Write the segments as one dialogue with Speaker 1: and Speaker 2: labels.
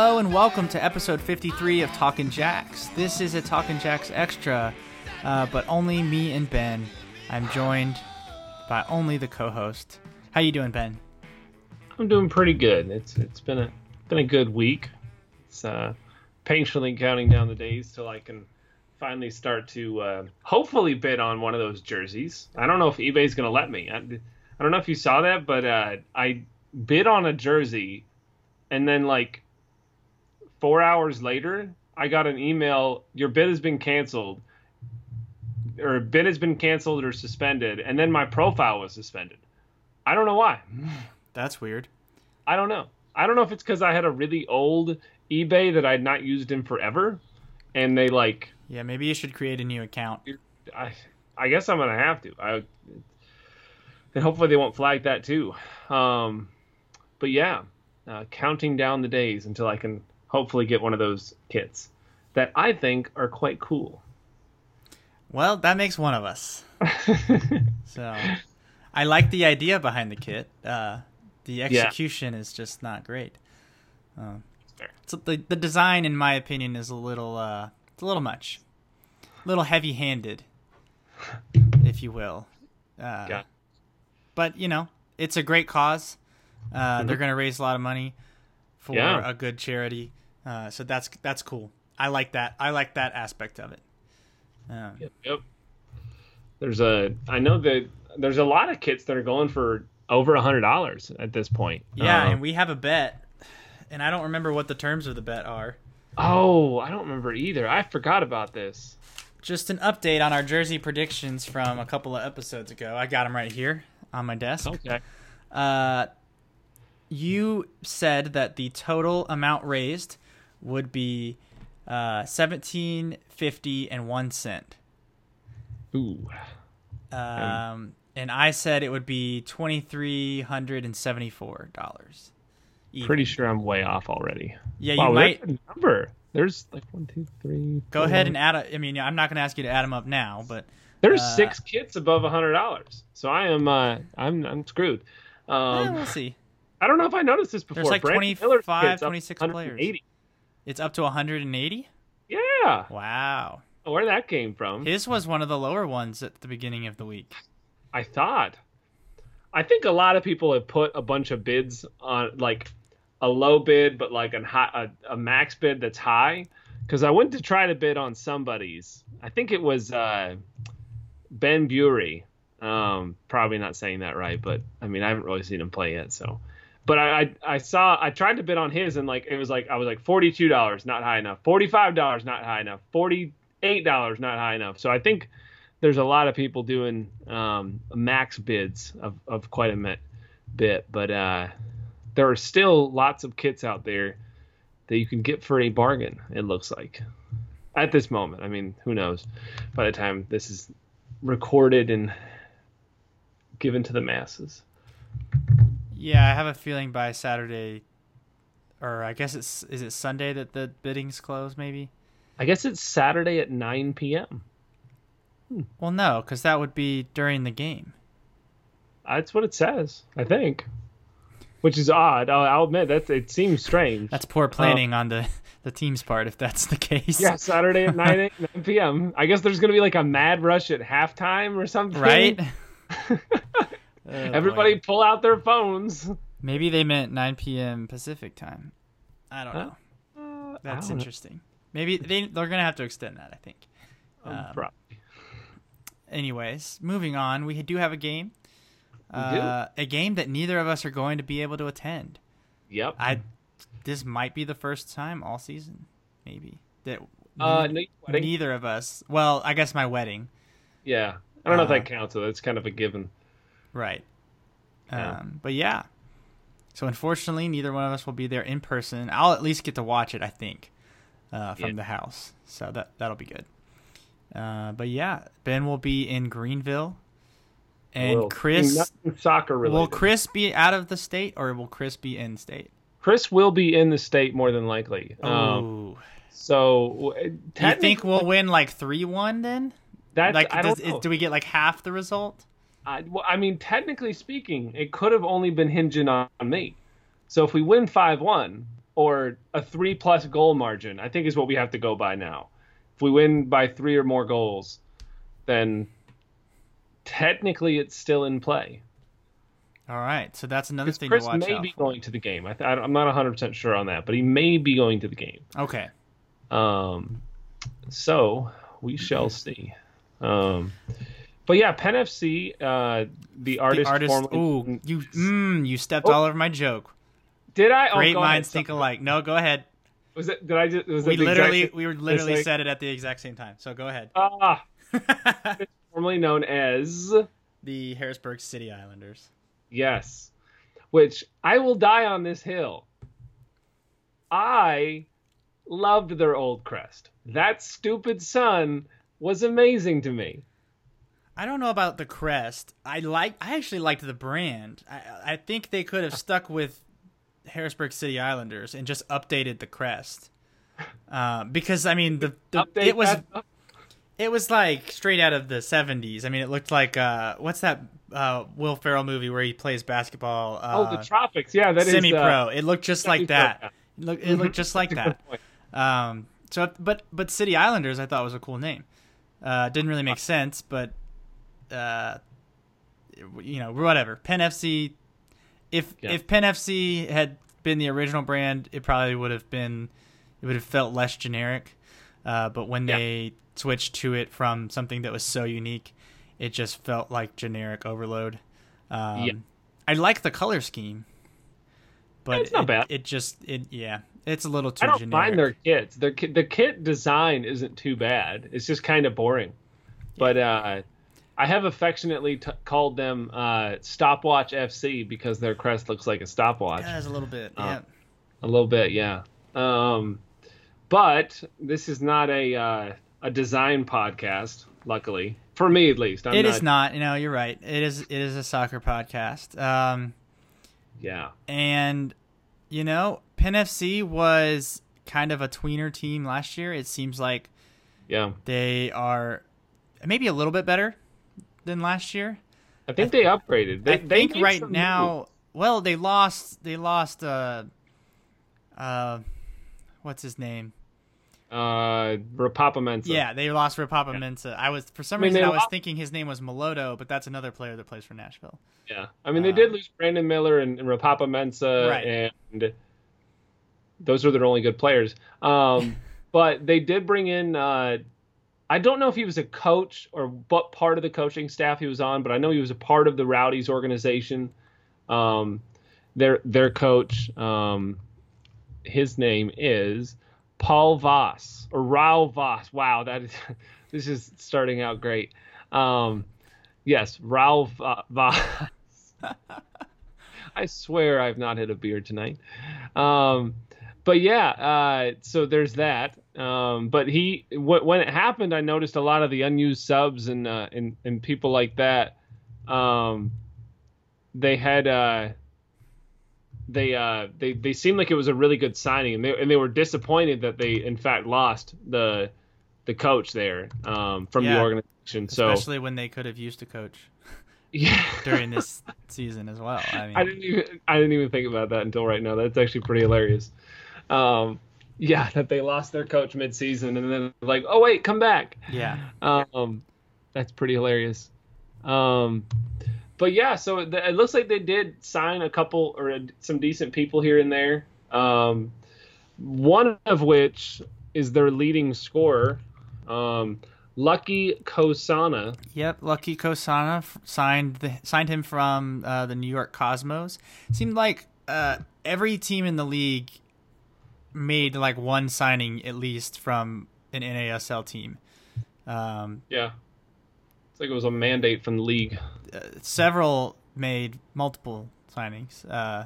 Speaker 1: Hello and welcome to episode 53 of Talkin' Jacks. This is a Talkin' Jacks extra, uh, but only me and Ben. I'm joined by only the co-host. How you doing, Ben?
Speaker 2: I'm doing pretty good. It's it's been a been a good week. It's uh, patiently counting down the days till I can finally start to uh, hopefully bid on one of those jerseys. I don't know if eBay's gonna let me. I, I don't know if you saw that, but uh, I bid on a jersey, and then like four hours later, I got an email. Your bid has been canceled, or bid has been canceled or suspended, and then my profile was suspended. I don't know why.
Speaker 1: That's weird.
Speaker 2: I don't know. I don't know if it's because I had a really old eBay that I'd not used in forever, and they like.
Speaker 1: Yeah, maybe you should create a new account.
Speaker 2: I I guess I'm gonna have to. I and hopefully they won't flag that too. Um, but yeah, uh, counting down the days until I can hopefully get one of those kits that I think are quite cool.
Speaker 1: Well, that makes one of us. so, I like the idea behind the kit. Uh, the execution yeah. is just not great. Um, so the the design, in my opinion, is a little uh, it's a little much, a little heavy handed, if you will. Uh, yeah. But you know, it's a great cause. Uh, mm-hmm. They're going to raise a lot of money for yeah. a good charity, uh, so that's that's cool. I like that. I like that aspect of it.
Speaker 2: Um, yep, yep. There's a. I know that there's a lot of kits that are going for over a hundred dollars at this point.
Speaker 1: Yeah, uh, and we have a bet, and I don't remember what the terms of the bet are.
Speaker 2: Oh, I don't remember either. I forgot about this.
Speaker 1: Just an update on our jersey predictions from a couple of episodes ago. I got them right here on my desk.
Speaker 2: Okay.
Speaker 1: Uh, you said that the total amount raised would be uh, seventeen fifty and one cent.
Speaker 2: Ooh.
Speaker 1: Um, and I said it would be twenty three hundred and seventy four dollars.
Speaker 2: Pretty sure I'm way off already.
Speaker 1: Yeah, you wow, might.
Speaker 2: number. There's like one, two, three.
Speaker 1: Go ahead and add. A, I mean, I'm not going to ask you to add them up now, but
Speaker 2: there's uh, six kits above a hundred dollars. So I am. Uh, I'm. I'm screwed. Um,
Speaker 1: we'll see.
Speaker 2: I don't know if I noticed this before.
Speaker 1: There's like Brandon 25, 26 players. It's up to 180.
Speaker 2: Yeah.
Speaker 1: Wow.
Speaker 2: Where that came from?
Speaker 1: His was one of the lower ones at the beginning of the week.
Speaker 2: I thought. I think a lot of people have put a bunch of bids on, like a low bid, but like a high, a, a max bid that's high. Because I went to try to bid on somebody's. I think it was uh, Ben Bury. Um, probably not saying that right, but I mean I haven't really seen him play yet, so but I, I, I saw I tried to bid on his and like it was like I was like forty two dollars not high enough forty five dollars not high enough forty eight dollars not high enough. So I think there's a lot of people doing um, max bids of, of quite a bit but uh, there are still lots of kits out there that you can get for a bargain it looks like at this moment. I mean who knows? By the time this is recorded and given to the masses.
Speaker 1: Yeah, I have a feeling by Saturday, or I guess it's is it Sunday that the biddings close? Maybe.
Speaker 2: I guess it's Saturday at nine p.m.
Speaker 1: Hmm. Well, no, because that would be during the game.
Speaker 2: That's what it says, I think. Which is odd. I'll, I'll admit that it seems strange.
Speaker 1: That's poor planning uh, on the the team's part, if that's the case.
Speaker 2: Yeah, Saturday at 9, 9 p.m. I guess there's going to be like a mad rush at halftime or something.
Speaker 1: Right?
Speaker 2: oh, Everybody boy. pull out their phones.
Speaker 1: Maybe they meant 9 p.m. Pacific time. I don't know. Uh, That's don't interesting. Know. Maybe they they're gonna have to extend that. I think.
Speaker 2: Um, um, probably.
Speaker 1: Anyways, moving on. We do have a game. Uh, a game that neither of us are going to be able to attend.
Speaker 2: Yep.
Speaker 1: I. This might be the first time all season, maybe that.
Speaker 2: Uh, no,
Speaker 1: neither of us. Well, I guess my wedding.
Speaker 2: Yeah, I don't know if that uh, counts. So that's kind of a given.
Speaker 1: Right. Yeah. Um, but yeah. So unfortunately, neither one of us will be there in person. I'll at least get to watch it. I think uh, from yeah. the house, so that that'll be good. Uh, but yeah, Ben will be in Greenville, and will. Chris
Speaker 2: soccer related.
Speaker 1: Will Chris be out of the state or will Chris be in state?
Speaker 2: Chris will be in the state more than likely. Um, so
Speaker 1: do you think we'll win like three one then? That's like does, is, do we get like half the result?
Speaker 2: I, well, I mean, technically speaking, it could have only been hinging on me. So if we win five one, or a three plus goal margin. I think is what we have to go by now. If we win by three or more goals, then technically it's still in play.
Speaker 1: All right, so that's another thing
Speaker 2: Chris
Speaker 1: to watch
Speaker 2: may
Speaker 1: out
Speaker 2: be
Speaker 1: for.
Speaker 2: going to the game. I th- I'm not 100 percent sure on that, but he may be going to the game.
Speaker 1: Okay.
Speaker 2: Um, so we shall see. Um, but yeah, Penn FC, uh, the artist,
Speaker 1: the artist.
Speaker 2: formerly-
Speaker 1: Ooh, you mm, you stepped
Speaker 2: Oh.
Speaker 1: all over my joke.
Speaker 2: did I? Oh,
Speaker 1: Great
Speaker 2: ahead.
Speaker 1: minds think alike. No, go ahead.
Speaker 2: Was it? Did I just? Was
Speaker 1: We literally
Speaker 2: exact-
Speaker 1: we were literally
Speaker 2: like-
Speaker 1: said it at the exact same time. So go ahead.
Speaker 2: Ah, formerly known as
Speaker 1: the Harrisburg City Islanders.
Speaker 2: yes, which I will die on this hill. I loved their old crest. That stupid sun was amazing to me.
Speaker 1: I don't know about the crest. I like. I actually liked the brand. I, I think they could have stuck with Harrisburg City Islanders and just updated the crest. Uh, because I mean the, the it was it was like straight out of the seventies. I mean it looked like uh, what's that uh, Will Ferrell movie where he plays basketball? Uh,
Speaker 2: Oh, the tropics. Yeah, that is
Speaker 1: semi
Speaker 2: uh,
Speaker 1: pro. it looked just like that. It looked, it looked just like that. Um, so, but but City Islanders, I thought was a cool name. Uh, didn't really make sense, but uh, you know, whatever. Penn FC. If
Speaker 2: Yeah.
Speaker 1: if Penn FC had been the original brand, it probably would have been. It would have felt less generic. Uh, but when
Speaker 2: Yeah.
Speaker 1: they switched to it from something that was so unique, it just felt like generic overload. Um,
Speaker 2: Yeah.
Speaker 1: I like the color scheme, but
Speaker 2: It's not
Speaker 1: it,
Speaker 2: bad.
Speaker 1: it just it yeah, it's a little too
Speaker 2: I don't
Speaker 1: generic.
Speaker 2: mind their kits. Their the kit design isn't too bad. It's just kind of boring. But uh, I have affectionately t- called them uh, Stopwatch FC because their crest looks like a stopwatch.
Speaker 1: Yeah, a little bit.
Speaker 2: Uh,
Speaker 1: yeah.
Speaker 2: A little bit, yeah. Um, but this is not a uh, a design podcast. Luckily, for me at least, I'm
Speaker 1: It
Speaker 2: not,
Speaker 1: is not. You know, you're right. It is. It is a soccer podcast. Um,
Speaker 2: Yeah,
Speaker 1: and you know, Penn FC was kind of a tweener team last year. It seems like
Speaker 2: yeah.
Speaker 1: they are maybe a little bit better than last year.
Speaker 2: I think they upgraded. They,
Speaker 1: I
Speaker 2: they
Speaker 1: think right now. Well, they lost. They lost. Uh, uh, what's his name?
Speaker 2: uh, Ropapa Mensah.
Speaker 1: Yeah, they lost Ropapa Mensah. I was for some
Speaker 2: I mean,
Speaker 1: reason I was
Speaker 2: lost-
Speaker 1: thinking his name was Melodo, but that's another player that plays for Nashville.
Speaker 2: Yeah, I mean they
Speaker 1: Uh,
Speaker 2: did lose Brandon Miller and, and Ropapa Mensah,
Speaker 1: Right.
Speaker 2: and those are their only good players. Um, but they did bring in. Uh, I don't know if he was a coach or what part of the coaching staff he was on, but I know he was a part of the Rowdies organization. Um, their their coach, um, his name is Paul Voss or Raoul Voss. Wow, that is this is starting out great. Um, yes, Raoul Voss. I swear I've not hit a beer tonight. Um, but yeah, uh, so there's that. Um, but he, w- when it happened, I noticed a lot of the unused subs and uh, and and people like that. Um, they had uh, they uh, they they seemed like it was a really good signing, and they and they were disappointed that they in fact lost the the coach there um, from the
Speaker 1: Yeah.
Speaker 2: organization. So
Speaker 1: Especially when they could have used a coach
Speaker 2: yeah.
Speaker 1: during this season as well. I mean,
Speaker 2: I didn't even I didn't even think about that until right now. That's actually pretty hilarious. Um, yeah, that they lost their coach mid-season and then like, oh wait, come back.
Speaker 1: yeah.
Speaker 2: Um, that's pretty hilarious. Um, but yeah, so it, it looks like they did sign a couple or a, some decent people here and there. Um, one of which is their leading scorer, um, Lucky Kosana.
Speaker 1: Yep, Lucky Kosana f- signed the, signed him from uh, the New York Cosmos. Seemed like uh, every team in the league made like one signing at least from an NASL team. Um,
Speaker 2: Yeah, it's like it was a mandate from the league.
Speaker 1: uh, several made multiple signings. Uh,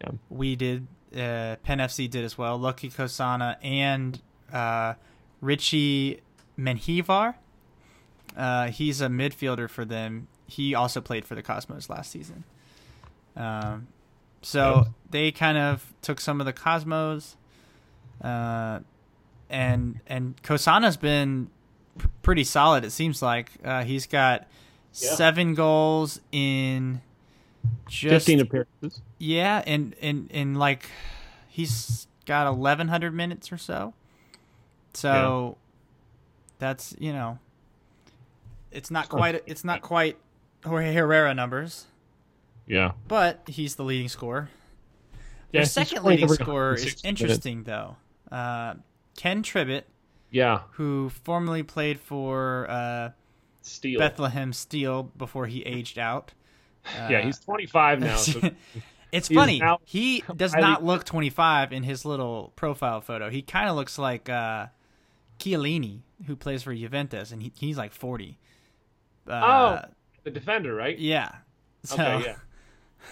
Speaker 2: Yeah.
Speaker 1: We did. Uh, Penn FC did as well. Lucky Kosana and uh, Richie Menjivar. Uh, he's a midfielder for them. He also played for the Cosmos last season. Um, so
Speaker 2: Yeah.
Speaker 1: they kind of took some of the Cosmos, uh, and and Kosana's been p- pretty solid. It seems like uh, he's got
Speaker 2: Yeah.
Speaker 1: seven goals in just
Speaker 2: Fifteen appearances.
Speaker 1: yeah, and and and like he's got 1100 minutes or so. So yeah. that's, you know, it's not quite it's not quite Jorge Herrera numbers.
Speaker 2: Yeah.
Speaker 1: But he's the leading scorer. Yeah, the second leading scorer is interesting minutes. though. Uh, Ken Tribbett.
Speaker 2: Yeah.
Speaker 1: Who formerly played for uh,
Speaker 2: Steel.
Speaker 1: Bethlehem Steel before he aged out.
Speaker 2: Uh, yeah, he's 25 now. So
Speaker 1: it's funny. He does not look 25 in his little profile photo. He kind of looks like uh, Chiellini, who plays for Juventus, and he, he's like 40.
Speaker 2: Uh, oh, the defender, right?
Speaker 1: Yeah. So, okay,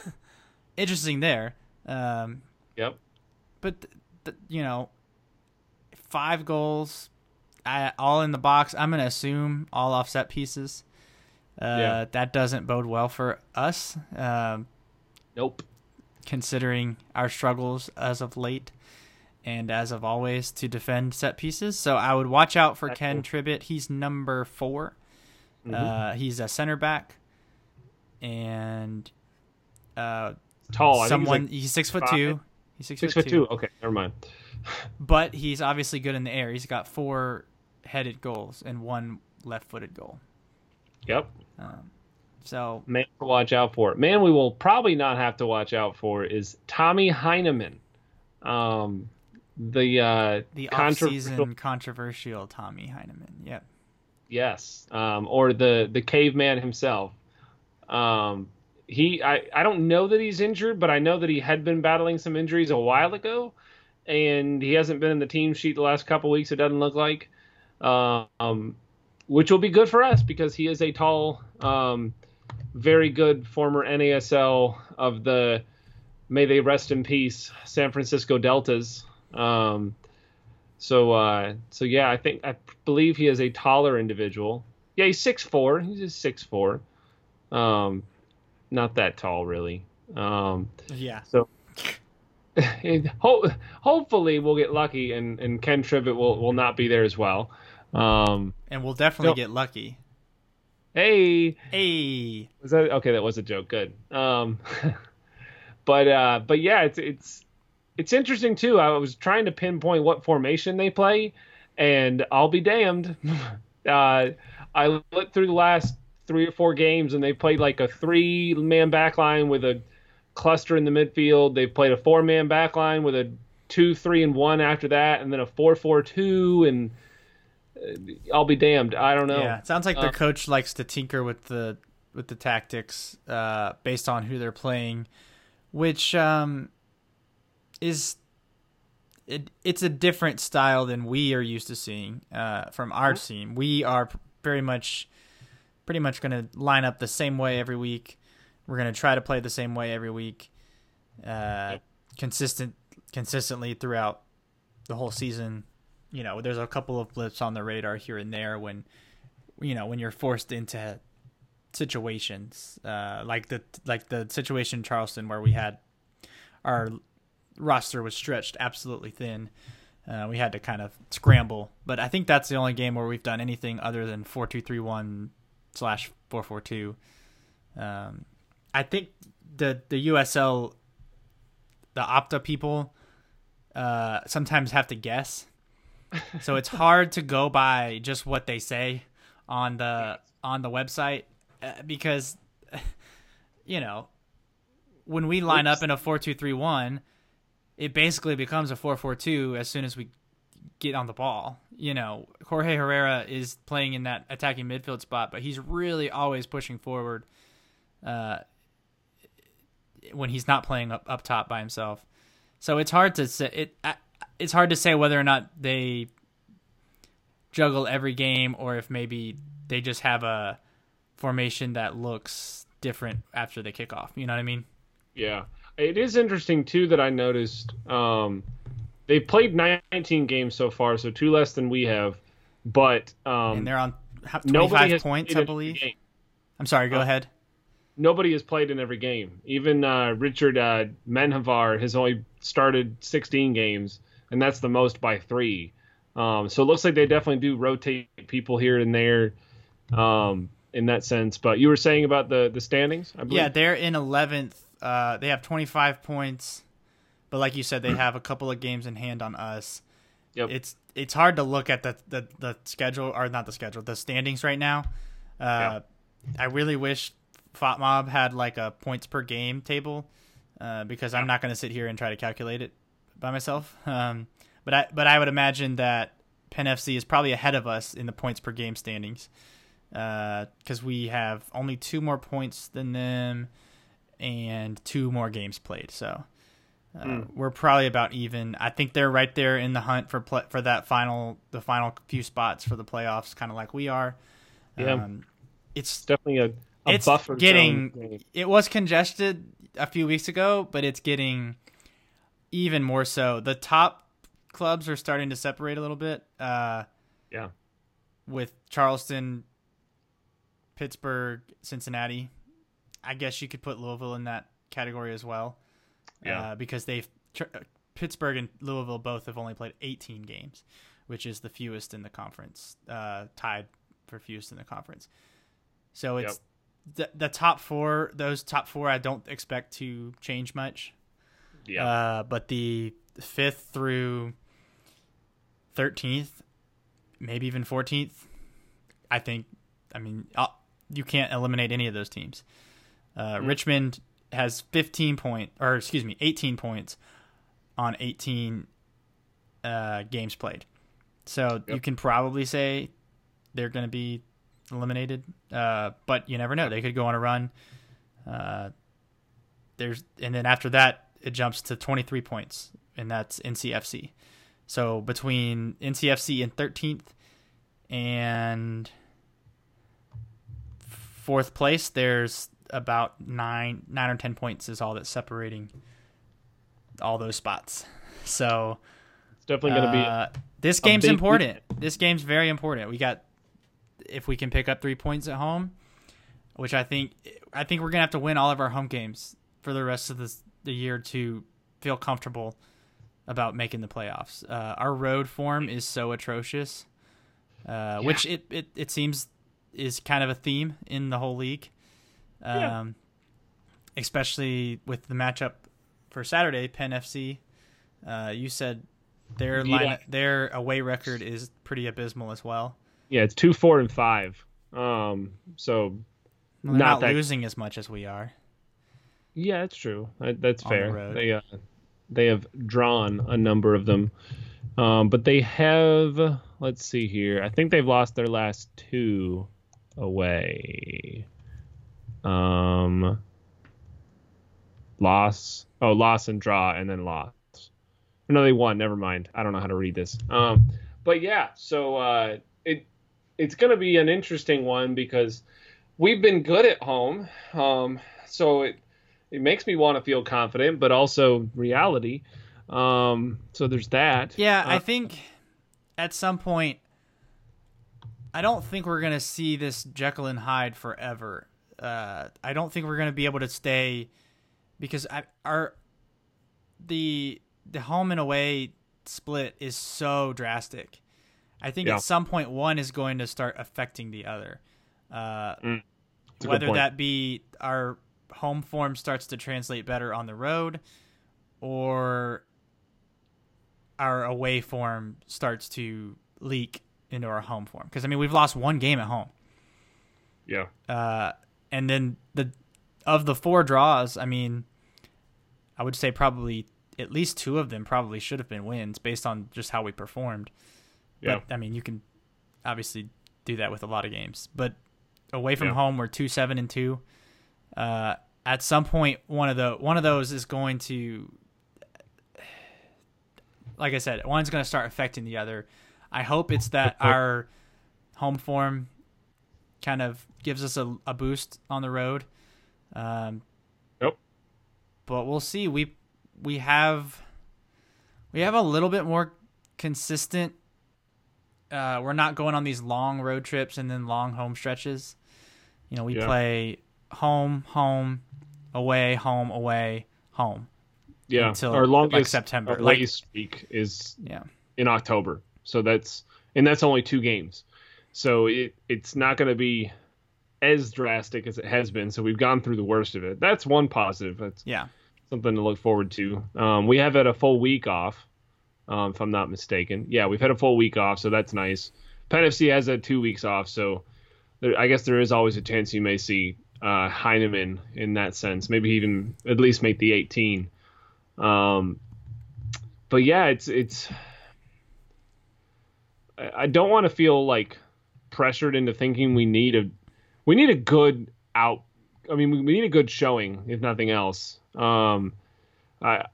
Speaker 1: yeah. interesting there. Um,
Speaker 2: yep.
Speaker 1: But, th- th- you know, five goals, I, all in the box. I'm going to assume all offset pieces. Uh, yeah. That doesn't bode well for us. Um,
Speaker 2: nope.
Speaker 1: Considering our struggles as of late and as of always to defend set pieces. So I would watch out for That's Ken cool. Tribbett. He's number 4 mm-hmm. uh, he's a center back. And uh,
Speaker 2: tall.
Speaker 1: Someone he's, like he's, six foot five. two. He's six,
Speaker 2: six
Speaker 1: foot,
Speaker 2: foot two. two. Okay, never mind.
Speaker 1: But he's obviously good in the air. He's got four headed goals and one left footed goal.
Speaker 2: Yep.
Speaker 1: Um, so
Speaker 2: man to watch out for. Man, we will probably not have to watch out for is Tommy Heinemann. Um, the uh,
Speaker 1: the off-season controversial Tommy Heinemann. Yep.
Speaker 2: Yes. Um, or the the caveman himself. Um, he I, I don't know that he's injured, but I know that he had been battling some injuries a while ago, and he hasn't been in the team sheet the last couple weeks. It doesn't look like, um, which will be good for us because he is a tall, um, very good former NASL of the may they rest in peace San Francisco Deltas. Um, so uh, so yeah, I think I believe he is a taller individual. Yeah, he's six four. He's just six four. Um, not that tall, really. Um,
Speaker 1: yeah.
Speaker 2: So ho- hopefully we'll get lucky, and, and Ken Tribbett will, will not be there as well. Um,
Speaker 1: and we'll definitely so, get lucky.
Speaker 2: Hey,
Speaker 1: hey.
Speaker 2: Was that okay? That was a joke. Good. Um, but uh, but yeah, it's it's it's interesting too. I was trying to pinpoint what formation they play, and I'll be damned. uh, I looked through the last three or four games, and they played like a three man back line with a cluster in the midfield. They've played a four man back line with a two, three, and one after that, and then a four, four, two, and uh, I'll be damned. I don't know.
Speaker 1: Yeah, it sounds like uh, their coach likes to tinker with the with the tactics uh, based on who they're playing, which um, is it, it's a different style than we are used to seeing uh, from our team. We are very much pretty much going to line up the same way every week. We're going to try to play the same way every week, uh, consistent, consistently throughout the whole season. You know, there's a couple of blips on the radar here and there when, you know, when you're forced into situations uh, like the like the situation in Charleston where we had our roster was stretched absolutely thin. Uh, we had to kind of scramble, but I think that's the only game where we've done anything other than four two three one slash four four two. Um, I think the the USL, the Opta people, uh, sometimes have to guess, so it's hard to go by just what they say on the on the website uh, because, you know, when we line Oops. up in a four two three one, it basically becomes a four four two as soon as we get on the ball. You know, Jorge Herrera is playing in that attacking midfield spot, but he's really always pushing forward uh, when he's not playing up, up top by himself. So it's hard to say it. It's hard to say whether or not they juggle every game or if maybe they just have a formation that looks different after the kickoff. You know what I mean?
Speaker 2: Yeah, it is interesting too that I noticed. Um, they played 19 games so far, so two less than we have. But um,
Speaker 1: and they're on 25 points, I believe. I'm sorry. Go uh, ahead.
Speaker 2: Nobody has played in every game. Even uh, Richard uh, Menjivar has only started 16 games, and that's the most by three. Um, so it looks like they definitely do rotate people here and there um, in that sense. But you were saying about the the standings,
Speaker 1: Yeah, they're in 11th. Uh, they have 25 points but like you said, they have a couple of games in hand on us.
Speaker 2: Yep.
Speaker 1: It's it's hard to look at the the, the schedule or not the schedule, the standings right now. Uh, I really wish FotMob had like a points per game table uh, because I'm not going to sit here and try to calculate it by myself. Um, but I but I would imagine that Penn FC is probably ahead of us in the points per game standings because uh, we have only two more points than them and two more games played. So uh, mm. we're probably about even. I think they're right there in the hunt for play, for that final the final few spots for the playoffs, kind of like we are.
Speaker 2: Yeah, um, it's definitely a
Speaker 1: it's. Getting it was congested a few weeks ago, but it's getting even more so. The top clubs are starting to separate a little bit. Uh,
Speaker 2: yeah,
Speaker 1: with Charleston, Pittsburgh, Cincinnati. I guess you could put Louisville in that category as well.
Speaker 2: Yeah,
Speaker 1: uh, because they've Pittsburgh and Louisville both have only played 18 games, which is the fewest in the conference, uh, tied for fewest in the conference. So it's yep. The the top four. Those top four, I don't expect to change much.
Speaker 2: Yeah,
Speaker 1: uh, but the fifth through thirteenth, maybe even fourteenth, I think. I mean, I'll, you can't eliminate any of those teams. Uh, mm. Richmond has 15 point or excuse me 18 points on 18 uh, games played so yep. you can probably say they're going to be eliminated uh, but you never know they could go on a run uh, there's and then after that it jumps to 23 points and that's ncfc so between ncfc and 13th and fourth place there's about nine nine or ten points is all that's separating all those spots. So
Speaker 2: it's definitely going to
Speaker 1: uh, be this game's important. Week. This game's very important. We got if we can pick up three points at home, which I think I think we're gonna have to win all of our home games for the rest of this, the year to feel comfortable about making the playoffs. Uh, our road form is so atrocious, uh, yeah. which it, it it seems is kind of a theme in the whole league. Um, yeah. Especially with the matchup for Saturday, Penn FC. Uh, you said their yeah. line, their away record is pretty abysmal as well.
Speaker 2: Yeah, it's two, four, and five. Um, so
Speaker 1: well, not, not that... losing as much as we are.
Speaker 2: Yeah, that's true. That's fair. The they uh, they have drawn a number of them, um, but they have. Let's see here. I think they've lost their last two away. Um, loss. Oh, loss and draw, and then loss. No, they won. Never mind. I don't know how to read this. Um, but yeah, so uh, it it's going to be an interesting one because we've been good at home. Um, so it it makes me want to feel confident, but also reality. Um, so there's that.
Speaker 1: Yeah, uh, I think at some point, I don't think we're gonna see this Jekyll and Hyde forever uh, I don't think we're going to be able to stay because I, our the the home and away split is so drastic. I think yeah. at some point one is going to start affecting the other. Uh, mm, whether that be our home form starts to translate better on the road, or our away form starts to leak into our home form. Because I mean, we've lost one game at home.
Speaker 2: Yeah.
Speaker 1: Uh, and then the of the four draws, I mean, I would say probably at least two of them probably should have been wins based on just how we performed.
Speaker 2: Yeah.
Speaker 1: But, I mean, you can obviously do that with a lot of games, but away from yeah. home, we're two seven and two. Uh, at some point, one of the one of those is going to, like I said, one's going to start affecting the other. I hope it's that our home form kind of gives us a, a boost on the road. Um,
Speaker 2: nope.
Speaker 1: But we'll see. We we have we have a little bit more consistent. Uh, we're not going on these long road trips and then long home stretches. You know, we yeah. play home, home, away, home, away, home.
Speaker 2: Yeah, until our longest like September. Our like, latest week is
Speaker 1: yeah
Speaker 2: in October. So that's and that's only two games. So it it's not going to be as drastic as it has been. So we've gone through the worst of it. That's one positive. That's,
Speaker 1: yeah.
Speaker 2: something to look forward to. Um, we have had a full week off, um, if I'm not mistaken. Yeah, we've had a full week off, so that's nice. Penn FC has had two weeks off, so there, I guess there is always a chance you may see uh, Heinemann in that sense. Maybe even at least make the 18. Um, but yeah, it's it's. I don't want to feel like pressured into thinking we need a we need a good out. I mean, we need a good showing, if nothing else. Um, I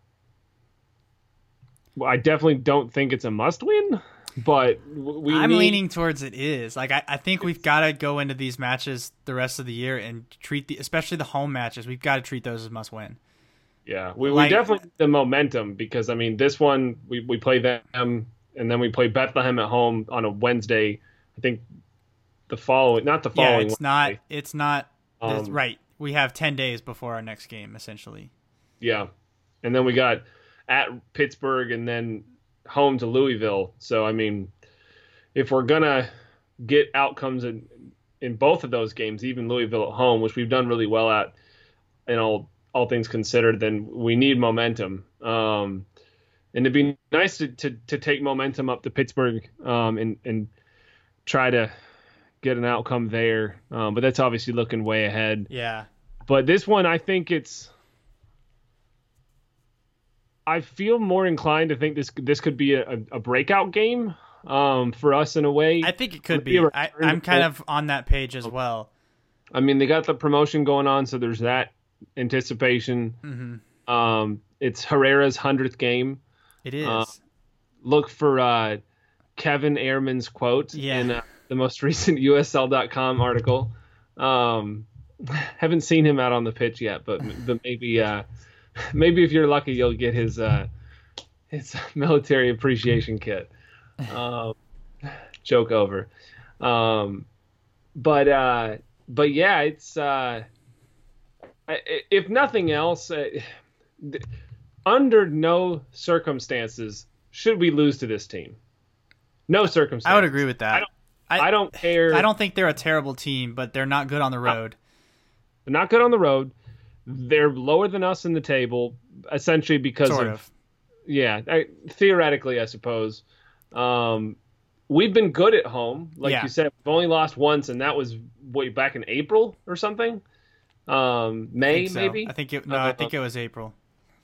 Speaker 2: I definitely don't think it's a must win, but we.
Speaker 1: I'm
Speaker 2: need,
Speaker 1: leaning towards it is. Like I, I think we've got to go into these matches the rest of the year and treat the, especially the home matches. We've got to treat those as must win.
Speaker 2: Yeah, we, like, we definitely the momentum because I mean this one we we play them and then we play Bethlehem at home on a Wednesday. I think the following, not the following.
Speaker 1: Yeah, it's Wednesday. not. It's not. Um, right. We have ten days before our next game, essentially.
Speaker 2: Yeah, and then we got at Pittsburgh and then home to Louisville. So I mean, if we're gonna get outcomes in in both of those games, even Louisville at home, which we've done really well at, in all all things considered, then we need momentum. Um, and it'd be nice to, to, to take momentum up to Pittsburgh um, and and try to get an outcome there. Um, but that's obviously looking way ahead.
Speaker 1: Yeah.
Speaker 2: But this one, I think it's. I feel more inclined to think this this could be a, a breakout game um, for us in a way.
Speaker 1: I think it could be. I, am kind of on that page as well.
Speaker 2: I mean, they got the promotion going on, so there's that anticipation.
Speaker 1: Mm-hmm.
Speaker 2: Um, it's Herrera's hundredth game.
Speaker 1: It is. Uh,
Speaker 2: look for uh, Kevin Ehrman's quote
Speaker 1: yeah.
Speaker 2: in uh, the most recent USL.com article. Um, haven't seen him out on the pitch yet, but but maybe uh, maybe if you're lucky, you'll get his uh, his military appreciation kit. Um, joke over. Um, but uh, but yeah, it's uh, if nothing else, uh, under no circumstances should we lose to this team. No circumstances.
Speaker 1: I would agree with that. I
Speaker 2: don't, I, I don't care.
Speaker 1: I don't think they're a terrible team, but they're not good on the road.
Speaker 2: They're not good on the road. They're lower than us in the table, essentially because
Speaker 1: sort
Speaker 2: of, of. yeah, I, theoretically, I suppose. Um, we've been good at home, like
Speaker 1: yeah.
Speaker 2: you said. We've only lost once, and that was way back in April or something. Um, May
Speaker 1: I so.
Speaker 2: maybe.
Speaker 1: I think it. No, uh, I think it was April.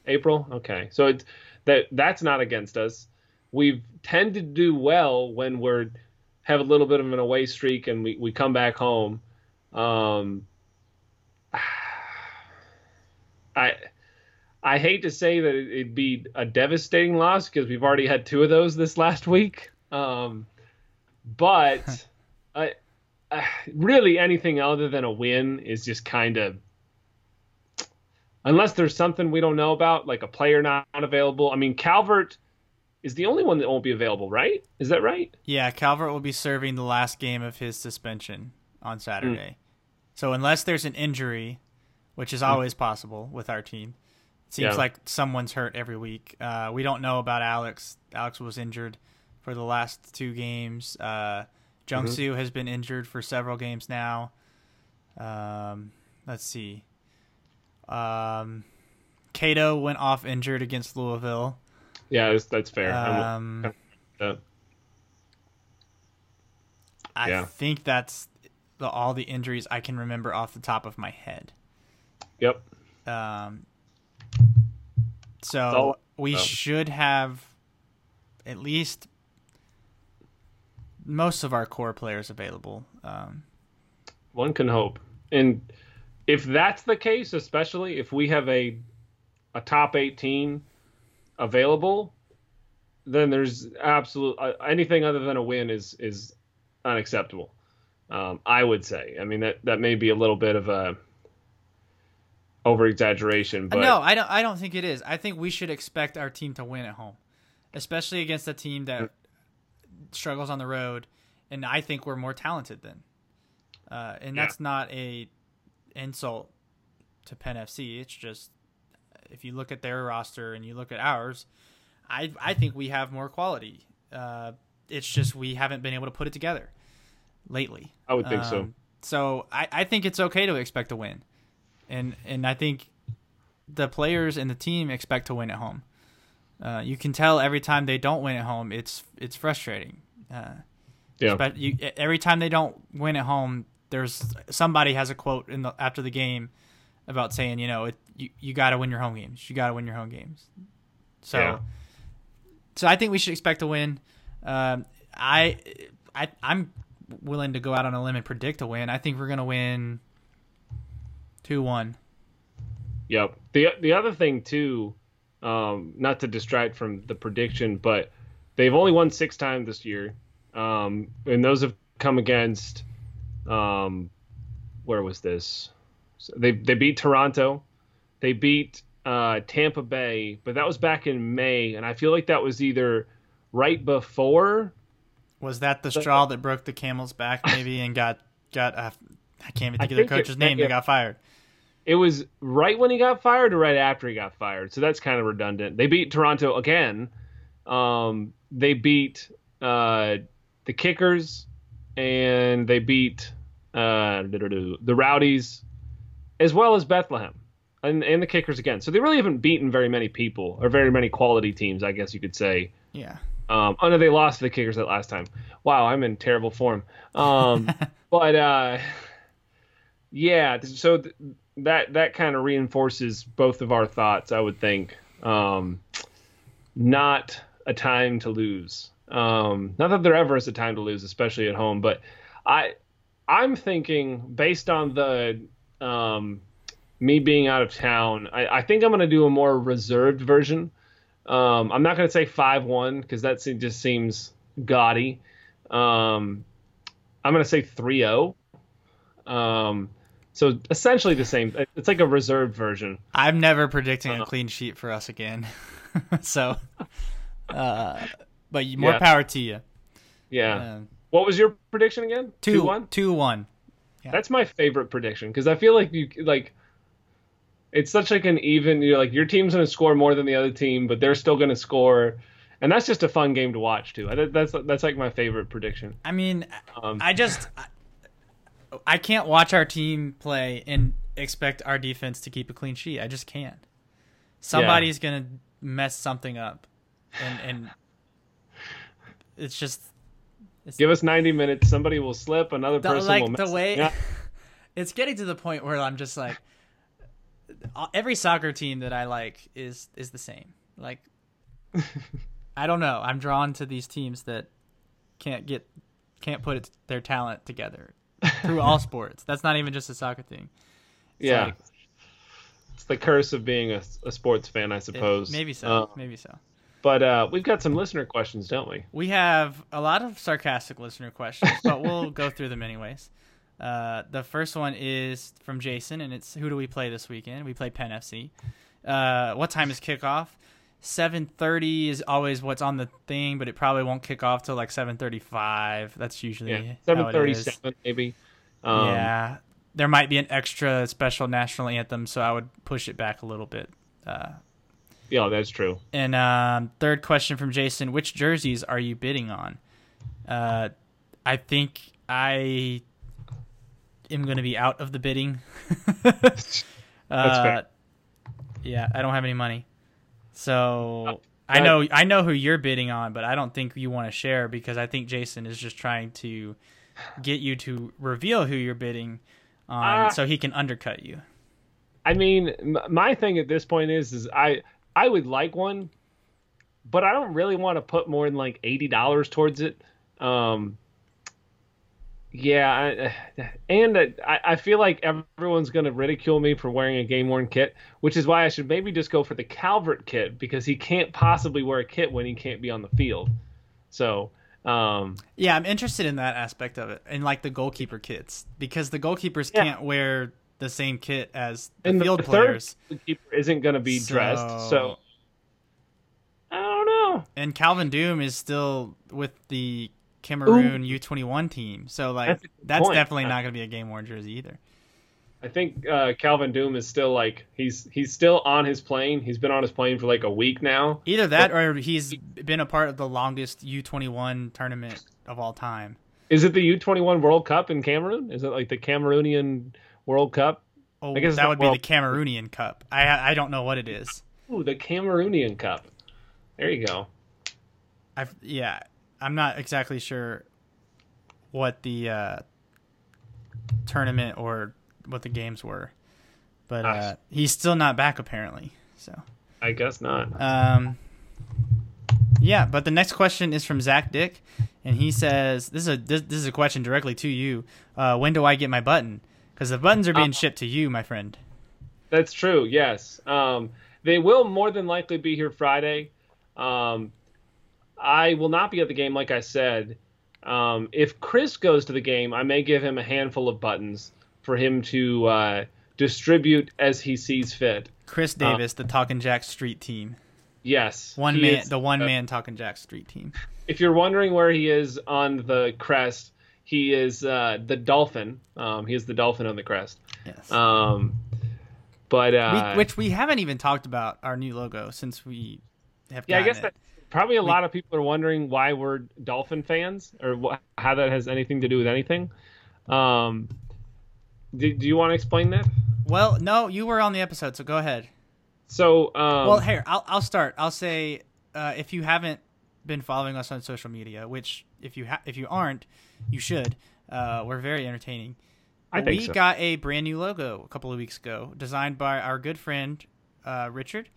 Speaker 2: April. Okay, so it's that that's not against us. We tend to do well when we're have a little bit of an away streak and we, we come back home. Um, I I hate to say that it'd be a devastating loss because we've already had two of those this last week. Um, but I, uh, really anything other than a win is just kind of unless there's something we don't know about, like a player not available. I mean, Calvert is the only one that won't be available, right? Is that right?
Speaker 1: Yeah, Calvert will be serving the last game of his suspension on Saturday. Mm. So unless there's an injury, which is hmm. always mm. possible with our team, it seems yeah. like someone's hurt every week. Uh, we don't know about Alex. Alex was injured for the last two games. Uh, Jungsu mm-hmm. has been injured for several games now. Um, let's see. Um, Cato went off injured against Louisville.
Speaker 2: Yeah, that's, that's fair.
Speaker 1: Um, I yeah. think that's the, all the injuries I can remember off the top of my head.
Speaker 2: Yep.
Speaker 1: Um, so we um, should have at least most of our core players available. Um,
Speaker 2: one can hope. And if that's the case, especially if we have a a top 18 available, then there's absolute uh, anything other than a win is is unacceptable. Um, I would say. I mean that that may be a little bit of a over exaggeration, but
Speaker 1: no, I don't. I don't think it is. I think we should expect our team to win at home, especially against a team that struggles on the road, and I think we're more talented than. Uh, and yeah. that's not a insult to Penn FC. It's just if you look at their roster and you look at ours, I I think we have more quality. Uh, it's just we haven't been able to put it together lately.
Speaker 2: I would think
Speaker 1: um,
Speaker 2: so.
Speaker 1: So I, I think it's okay to expect a win, and and I think the players and the team expect to win at home. Uh, you can tell every time they don't win at home, it's it's frustrating. Uh,
Speaker 2: Yeah.
Speaker 1: but you, every time they don't win at home, there's somebody has a quote in the after the game about saying, you know, it, you you got to win your home games. You got to win your home games. So,
Speaker 2: Yeah.
Speaker 1: so I think we should expect to win. Um, I, I, I'm willing to go out on a limb and predict a win. I think we're gonna win two one.
Speaker 2: Yep. The the other thing too, um, not to distract from the prediction, but they've only won six times this year, um, and those have come against, um, where was this? So they they beat Toronto, they beat uh, Tampa Bay, but that was back in May, and I feel like that was either right before.
Speaker 1: Was that the straw that broke the camel's back, maybe, and got got? Uh, I can't even think of the
Speaker 2: think it-
Speaker 1: coach's name
Speaker 2: yeah.
Speaker 1: that got fired.
Speaker 2: It was right when he got fired or right after he got fired. So that's kind of redundant. They beat Toronto again. Um, they beat uh, the Kickers and they beat uh, the Rowdies as well as Bethlehem and, and the Kickers again. So they really haven't beaten very many people or very many quality teams, I guess you could say.
Speaker 1: Yeah.
Speaker 2: Um, oh no, they lost to the Kickers that last time. Wow, I'm in terrible form. Um, but uh, yeah, so th- that that kind of reinforces both of our thoughts. I would think. Um, not a time to lose. Um, not that there ever is a time to lose, especially at home. But I, I'm thinking based on the um, me being out of town, I, I think I'm going to do a more reserved version. Um, I'm not going to say five one because that se- just seems gaudy. Um, I'm going to say 3-0. Um, so essentially the same. It's like a reserved version.
Speaker 1: I'm never predicting
Speaker 2: Uh-huh.
Speaker 1: a clean sheet for us again. so, uh, but more
Speaker 2: Yeah.
Speaker 1: power to you.
Speaker 2: Yeah.
Speaker 1: Um,
Speaker 2: What was your prediction again?
Speaker 1: two,
Speaker 2: one.
Speaker 1: two one.
Speaker 2: That's my favorite prediction because I feel like you like. It's such like an even. You're like your team's going to score more than the other team, but they're still going to score, and that's just a fun game to watch too. I, that's that's like my favorite prediction.
Speaker 1: I mean,
Speaker 2: Um,
Speaker 1: I just I, can't watch our team play and expect our defense to keep a clean sheet. I just can't. Somebody's gonna mess something up, and and it's just
Speaker 2: Give us 90 minutes. Somebody will slip. Another
Speaker 1: the,
Speaker 2: person will
Speaker 1: like
Speaker 2: mess
Speaker 1: the way
Speaker 2: Yeah.
Speaker 1: it's getting to the point where I'm just like every soccer team that I like is is the same. Like I don't know. I'm drawn to these teams that can't get can't put it, their talent together through all sports. That's not even just a soccer thing. It's
Speaker 2: yeah.
Speaker 1: like-
Speaker 2: it's the curse of being a, a sports fan, I
Speaker 1: it-
Speaker 2: suppose.
Speaker 1: maybe so.
Speaker 2: Uh,
Speaker 1: maybe so.
Speaker 2: but uh, we've got some listener questions, don't we?
Speaker 1: We have a lot of sarcastic listener questions, but we'll go through them anyways. Uh, the first one is from Jason, and it's who do we play this weekend? We play Penn FC. Uh, what time is kickoff? Seven thirty is always what's on the thing, but it probably won't kick off till like seven thirty-five. That's usually
Speaker 2: Yeah.
Speaker 1: how it is.
Speaker 2: 737 maybe. Um,
Speaker 1: yeah, there might be an extra special national anthem, so I would push it back a little bit. Uh,
Speaker 2: Yeah, that's true.
Speaker 1: and um, third question from Jason: Which jerseys are you bidding on? Uh, I think I am going to be out of the bidding.
Speaker 2: That's
Speaker 1: uh,
Speaker 2: fair.
Speaker 1: Yeah, I don't have any money, so
Speaker 2: Uh,
Speaker 1: I know I know who you're bidding on, but I don't think you want to share because I think Jason is just trying to get you to reveal who you're bidding on,
Speaker 2: Ah.
Speaker 1: so he can undercut you.
Speaker 2: I mean, m- my thing at this point is, is I I would like one, but I don't really want to put more than like eighty dollars towards it. Um, yeah, I, and I, I feel like everyone's going to ridicule me for wearing a game worn kit, which is why I should maybe just go for the Calvert kit because he can't possibly wear a kit when he can't be on the field. So, um,
Speaker 1: Yeah, I'm interested in that aspect of it, and like the goalkeeper kits, because the goalkeepers
Speaker 2: Yeah.
Speaker 1: can't wear the same kit as the
Speaker 2: and
Speaker 1: field
Speaker 2: the third
Speaker 1: players.
Speaker 2: keeper isn't going to be dressed.
Speaker 1: So-
Speaker 2: So, I don't know.
Speaker 1: And Calvin Doom is still with the Cameroon U21 team, so like
Speaker 2: That's
Speaker 1: that's, definitely not going to be a game worn jersey either.
Speaker 2: I think uh, Calvin Doom is still like he's he's still on his plane. He's been on his plane for like a week now.
Speaker 1: Either that, or he's been a part of the longest U21 tournament of all time.
Speaker 2: Is it the U21 World Cup in Cameroon? Is it like the Cameroonian World Cup?
Speaker 1: Oh, I guess that would be the Cameroonian Cup. I I don't know what it is.
Speaker 2: Ooh, the Cameroonian Cup. There you go.
Speaker 1: I yeah, I'm not exactly sure what the uh, tournament or what the games were, but uh, he's still not back apparently. So
Speaker 2: I guess not.
Speaker 1: Um, yeah, but the next question is from Zach Dick, and he says this is a this, this is a question directly to you. Uh, when do I get my button? Because the buttons are being uh, shipped to you, my friend.
Speaker 2: That's true. Yes, um, they will more than likely be here Friday. Um, I will not be at the game, like I said. Um, if Chris goes to the game, I may give him a handful of buttons for him to uh, distribute as he sees fit.
Speaker 1: Chris uh, Davis, uh, the Talking Jack Street team.
Speaker 2: Yes,
Speaker 1: one man, is, the one uh, man Talking Jack Street team.
Speaker 2: If you're wondering where he is on the crest, he is uh, the dolphin. Um, he is the dolphin on the crest.
Speaker 1: Yes.
Speaker 2: Um, but
Speaker 1: we, which we haven't even talked about our new logo since we have.
Speaker 2: Yeah, I guess
Speaker 1: it.
Speaker 2: that probably a we, lot of people are wondering why we're dolphin fans or wh- how that has anything to do with anything. Um, do, do you want to explain that?
Speaker 1: Well, no, you were on the episode, so go ahead.
Speaker 2: So, um,
Speaker 1: well, here I'll I'll start. I'll say uh, if you haven't been following us on social media, which if you ha- if you aren't, you should. Uh, we're very entertaining.
Speaker 2: I
Speaker 1: think
Speaker 2: we
Speaker 1: so. got a brand new logo a couple of weeks ago, designed by our good friend uh, Richard,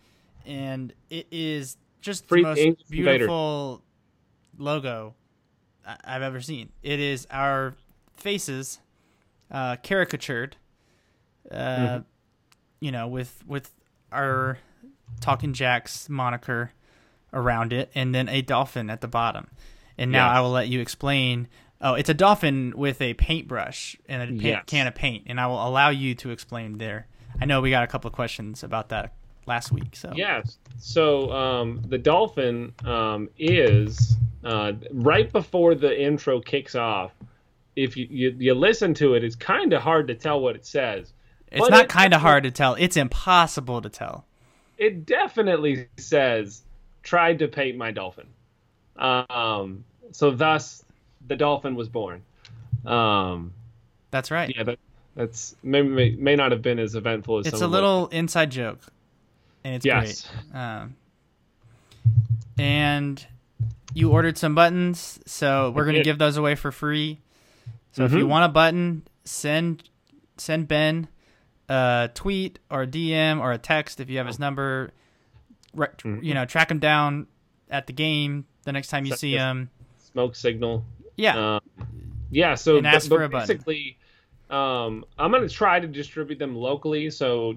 Speaker 1: and it is just Free the most beautiful logo I've ever seen. It is our faces uh, caricatured, uh, mm-hmm. you know, with with our Talking Jacks moniker around it, and then a dolphin at the bottom. And now yes. I will let you explain. Oh, it's a dolphin with a paintbrush and a pa- yes. can of paint, and I will allow you to explain there. I know we got a couple of questions about that last week. So
Speaker 2: yes, so um, the dolphin um, is uh, right before the intro kicks off. If you, you, you listen to it, it's kind of hard to tell what it says.
Speaker 1: It's not kind of hard to tell. It's impossible to tell.
Speaker 2: It definitely says tried to paint my dolphin. Um, so thus the dolphin was born. Um,
Speaker 1: that's right.
Speaker 2: Yeah, that, that's may, may, may not have been as eventful as
Speaker 1: it's a little inside joke, and it's yes. great. Um, and you ordered some buttons, so we're gonna give those away for free. So mm-hmm. if you want a button, send send Ben a tweet or a DM or a text if you have his number. Mm-hmm. You know, track him down at the game the next time you see him.
Speaker 2: Smoke signal.
Speaker 1: Yeah. Um,
Speaker 2: yeah. So and ask but, for a basically, um, I'm gonna try to distribute them locally, so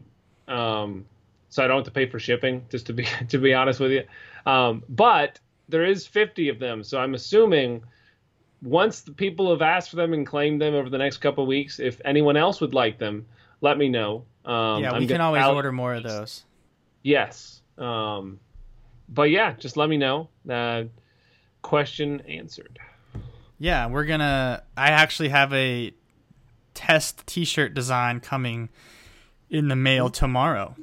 Speaker 2: um, so I don't have to pay for shipping. Just to be to be honest with you, um, but there is 50 of them, so I'm assuming once the people have asked for them and claimed them over the next couple weeks, if anyone else would like them, let me know.
Speaker 1: Um, yeah, we I'm can always order more of those.
Speaker 2: Yes. Um, but yeah, just let me know. Uh, question answered.
Speaker 1: Yeah, we're gonna. I actually have a test T-shirt design coming in the mail tomorrow.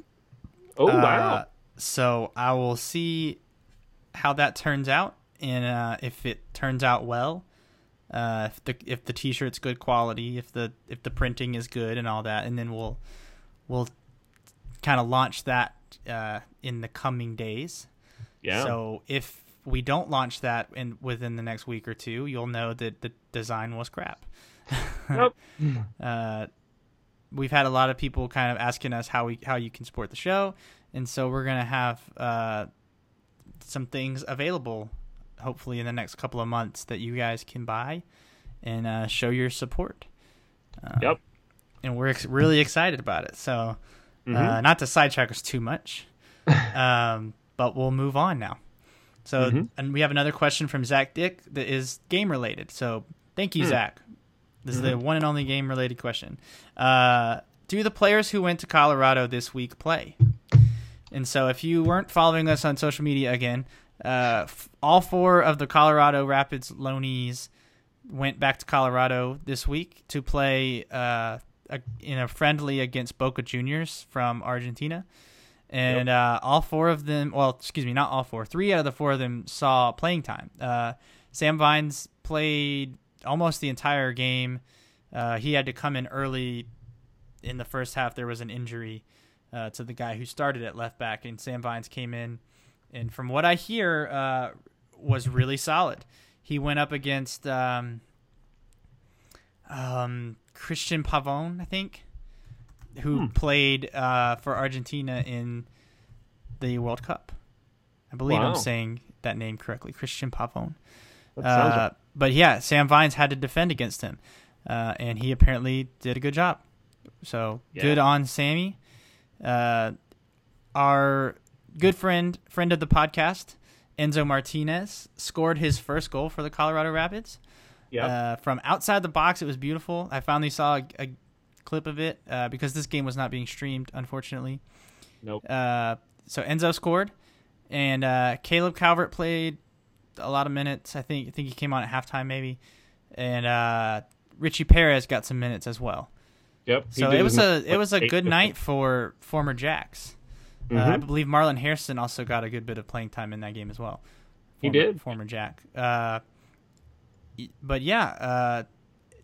Speaker 2: Oh uh, wow!
Speaker 1: So I will see how that turns out, and uh, if it turns out well, uh, if the if the T-shirt's good quality, if the if the printing is good, and all that, and then we'll we'll kind of launch that uh, in the coming days.
Speaker 2: Yeah.
Speaker 1: So if we don't launch that in within the next week or two, you'll know that the design was crap.
Speaker 2: Nope.
Speaker 1: uh, we've had a lot of people kind of asking us how we how you can support the show, and so we're gonna have uh, some things available, hopefully in the next couple of months that you guys can buy and uh, show your support.
Speaker 2: Uh, yep.
Speaker 1: And we're ex- really excited about it. So, uh, mm-hmm. not to sidetrack us too much, um, but we'll move on now. So, mm-hmm. and we have another question from Zach Dick that is game related. So, thank you, mm. Zach. This mm-hmm. is the mm-hmm. one and only game related question. Uh, do the players who went to Colorado this week play? And so, if you weren't following us on social media again, uh, f- all four of the Colorado Rapids loanees went back to Colorado this week to play uh, a, in a friendly against Boca Juniors from Argentina. And yep. uh, all four of them, well, excuse me, not all four, three out of the four of them saw playing time. Uh, Sam Vines played almost the entire game. Uh, he had to come in early in the first half there was an injury uh, to the guy who started at left back, and Sam Vines came in, and from what I hear, uh, was really solid. He went up against um, um, Cristian Pavón, I think, who hmm. played uh, for Argentina in the World Cup. I believe wow. I'm saying that name correctly, Cristian Pavón. Uh, but yeah, Sam Vines had to defend against him, uh, and he apparently did a good job. So yeah. good on Sammy. Uh, our good friend, friend of the podcast, Enzo Martinez, scored his first goal for the Colorado Rapids. Yeah. Uh, from outside the box, it was beautiful. I finally saw a, a clip of it uh, because this game was not being streamed, unfortunately.
Speaker 2: Nope.
Speaker 1: Uh, so Enzo scored, and uh, Caleb Calvert played a lot of minutes. I think I think he came on at halftime maybe, and uh, Richie Perez got some minutes as well.
Speaker 2: Yep.
Speaker 1: So it was a it was a good night for former Jacks. Mm-hmm. Uh, I believe Marlon Hairston also got a good bit of playing time in that game as well.
Speaker 2: Former, he did.
Speaker 1: Former Jack. Uh, but yeah, uh,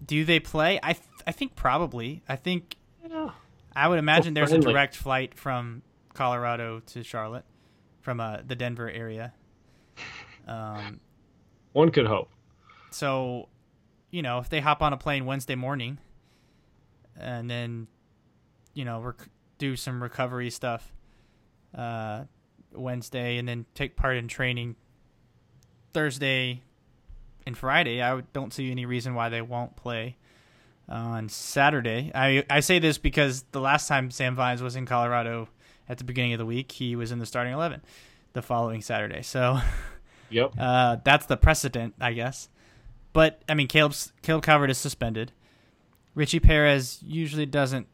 Speaker 1: do they play? I th- I think probably. I think. Yeah. I would imagine there's a direct flight from Colorado to Charlotte from uh, the Denver area. Um,
Speaker 2: One could hope.
Speaker 1: So, you know, if they hop on a plane Wednesday morning and then, you know, rec- do some recovery stuff uh, Wednesday and then take part in training Thursday and Friday, I don't see any reason why they won't play on Saturday. I I say this because the last time Sam Vines was in Colorado at the beginning of the week, he was in the starting eleven the following Saturday. So
Speaker 2: Yep.
Speaker 1: Uh, that's the precedent, I guess. But I mean, Caleb's, Caleb Calvert is suspended. Richie Perez usually doesn't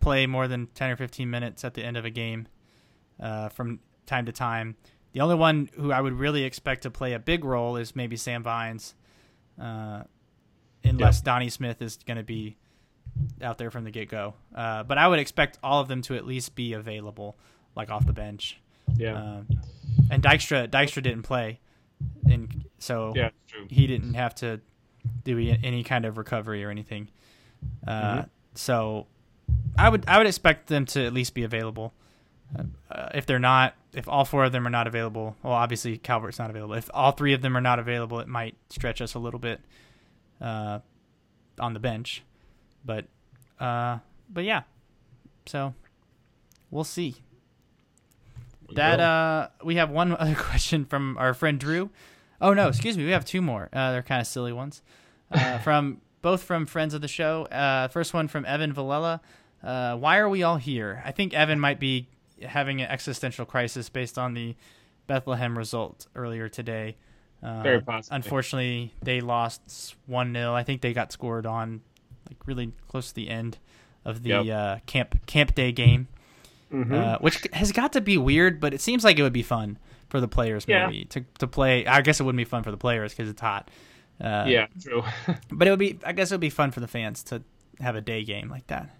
Speaker 1: play more than ten or fifteen minutes at the end of a game, uh, from time to time. The only one who I would really expect to play a big role is maybe Sam Vines, uh, unless. Donnie Smith is going to be out there from the get go. Uh, but I would expect all of them to at least be available, like off the bench.
Speaker 2: Yeah. Uh,
Speaker 1: and Dykstra Dykstra didn't play, and so
Speaker 2: yeah,
Speaker 1: he didn't have to do any kind of recovery or anything. Uh, mm-hmm. So I would I would expect them to at least be available. Uh, if they're not, if all four of them are not available, well, obviously Calvert's not available. If all three of them are not available, it might stretch us a little bit uh, on the bench. But uh, but yeah, so we'll see. That uh, we have one other question from our friend Drew. Oh no, excuse me, we have two more. Uh, they're kind of silly ones. Uh, from both from friends of the show. Uh, first one from Evan Valella. Uh, why are we all here? I think Evan might be having an existential crisis based on the Bethlehem result earlier today.
Speaker 2: Uh, Very possible.
Speaker 1: Unfortunately, they lost one 0 I think they got scored on like really close to the end of the yep. uh, camp camp day game mm-hmm. uh, which has got to be weird, but it seems like it would be fun for the players yeah. maybe to to play. I guess it wouldn't be fun for the players because it's hot.
Speaker 2: Uh, yeah, true.
Speaker 1: but it would be. I guess it would be fun for the fans to have a day game like that.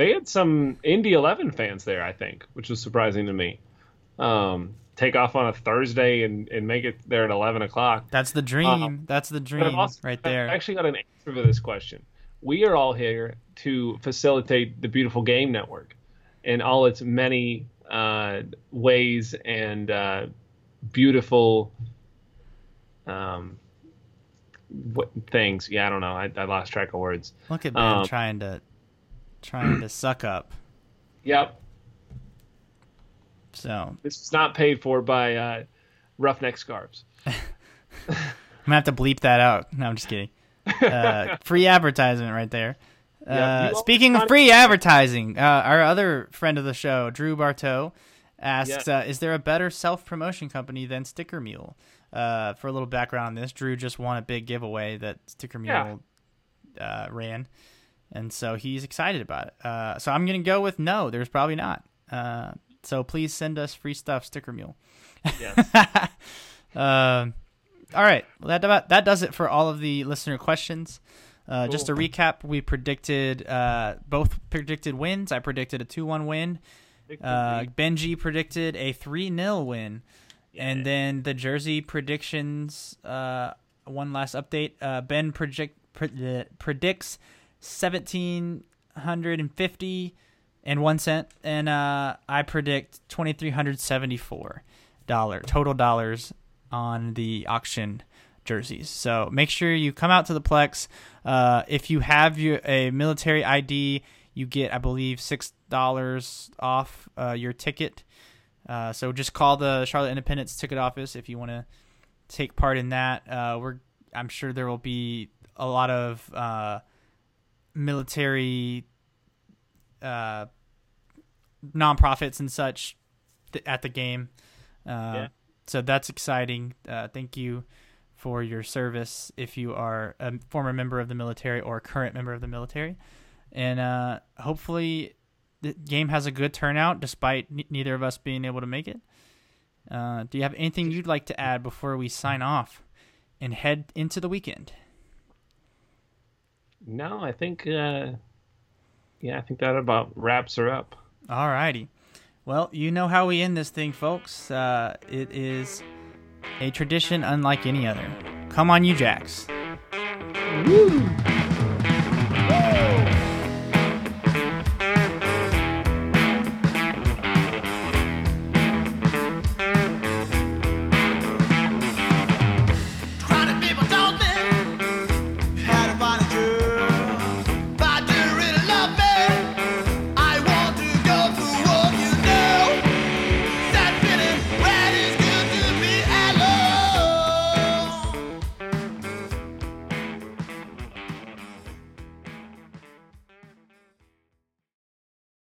Speaker 2: They had some Indy Eleven fans there, I think, which was surprising to me. Um, take off on a Thursday and, and make it there at eleven o'clock.
Speaker 1: That's the dream. Um, That's the dream also, right there.
Speaker 2: I actually got an answer for this question. We are all here to facilitate the beautiful game network in all its many uh, ways and uh, beautiful um, what, things. Yeah, I don't know. I, I, lost track of words.
Speaker 1: Look at Ben um, trying to trying to suck up.
Speaker 2: Yep.
Speaker 1: So
Speaker 2: this is not paid for by uh, Roughneck Scarves.
Speaker 1: I'm gonna have to bleep that out. No, I'm just kidding. Uh, free advertisement right there. Uh, speaking of free advertising, uh, our other friend of the show, Drew Barteau, asks, uh, "Is there a better self promotion company than Sticker Mule?" Uh, for a little background on this, Drew just won a big giveaway that Sticker Mule yeah. Uh, ran, and so he's excited about it. Uh, so I'm gonna go with no. There's probably not. so please send us free stuff, Sticker Mule. Yes. Um, all right, well, that that does it for all of the listener questions. Uh, cool. Just to recap, we predicted uh, both predicted wins. I predicted a two-one win. Uh, Benji predicted a three 0 win, yeah. and then the jersey predictions. Uh, one last update. Uh, ben project, pre- predicts seventeen hundred and fifty and one cent, and uh, I predict twenty three hundred seventy four dollar total dollars on the auction jerseys. So make sure you come out to the Plex. Uh, if you have your a military ID, you get I believe six dollars off uh, your ticket. Uh, so just call the Charlotte Independence ticket office if you want to take part in that. Uh, we're I'm sure there will be a lot of uh, military uh, nonprofits and such th- at the game. Uh, yeah. So that's exciting. Uh, thank you for your service if you are a former member of the military or a current member of the military. And uh, hopefully, the game has a good turnout despite n- neither of us being able to make it. Uh, do you have anything you'd like to add before we sign off and head into the weekend?
Speaker 2: No, I think, uh, yeah, I think that about wraps her up.
Speaker 1: All righty. Well, you know how we end this thing, folks. Uh, it is a tradition unlike any other. Come on, you Jacks. Woo.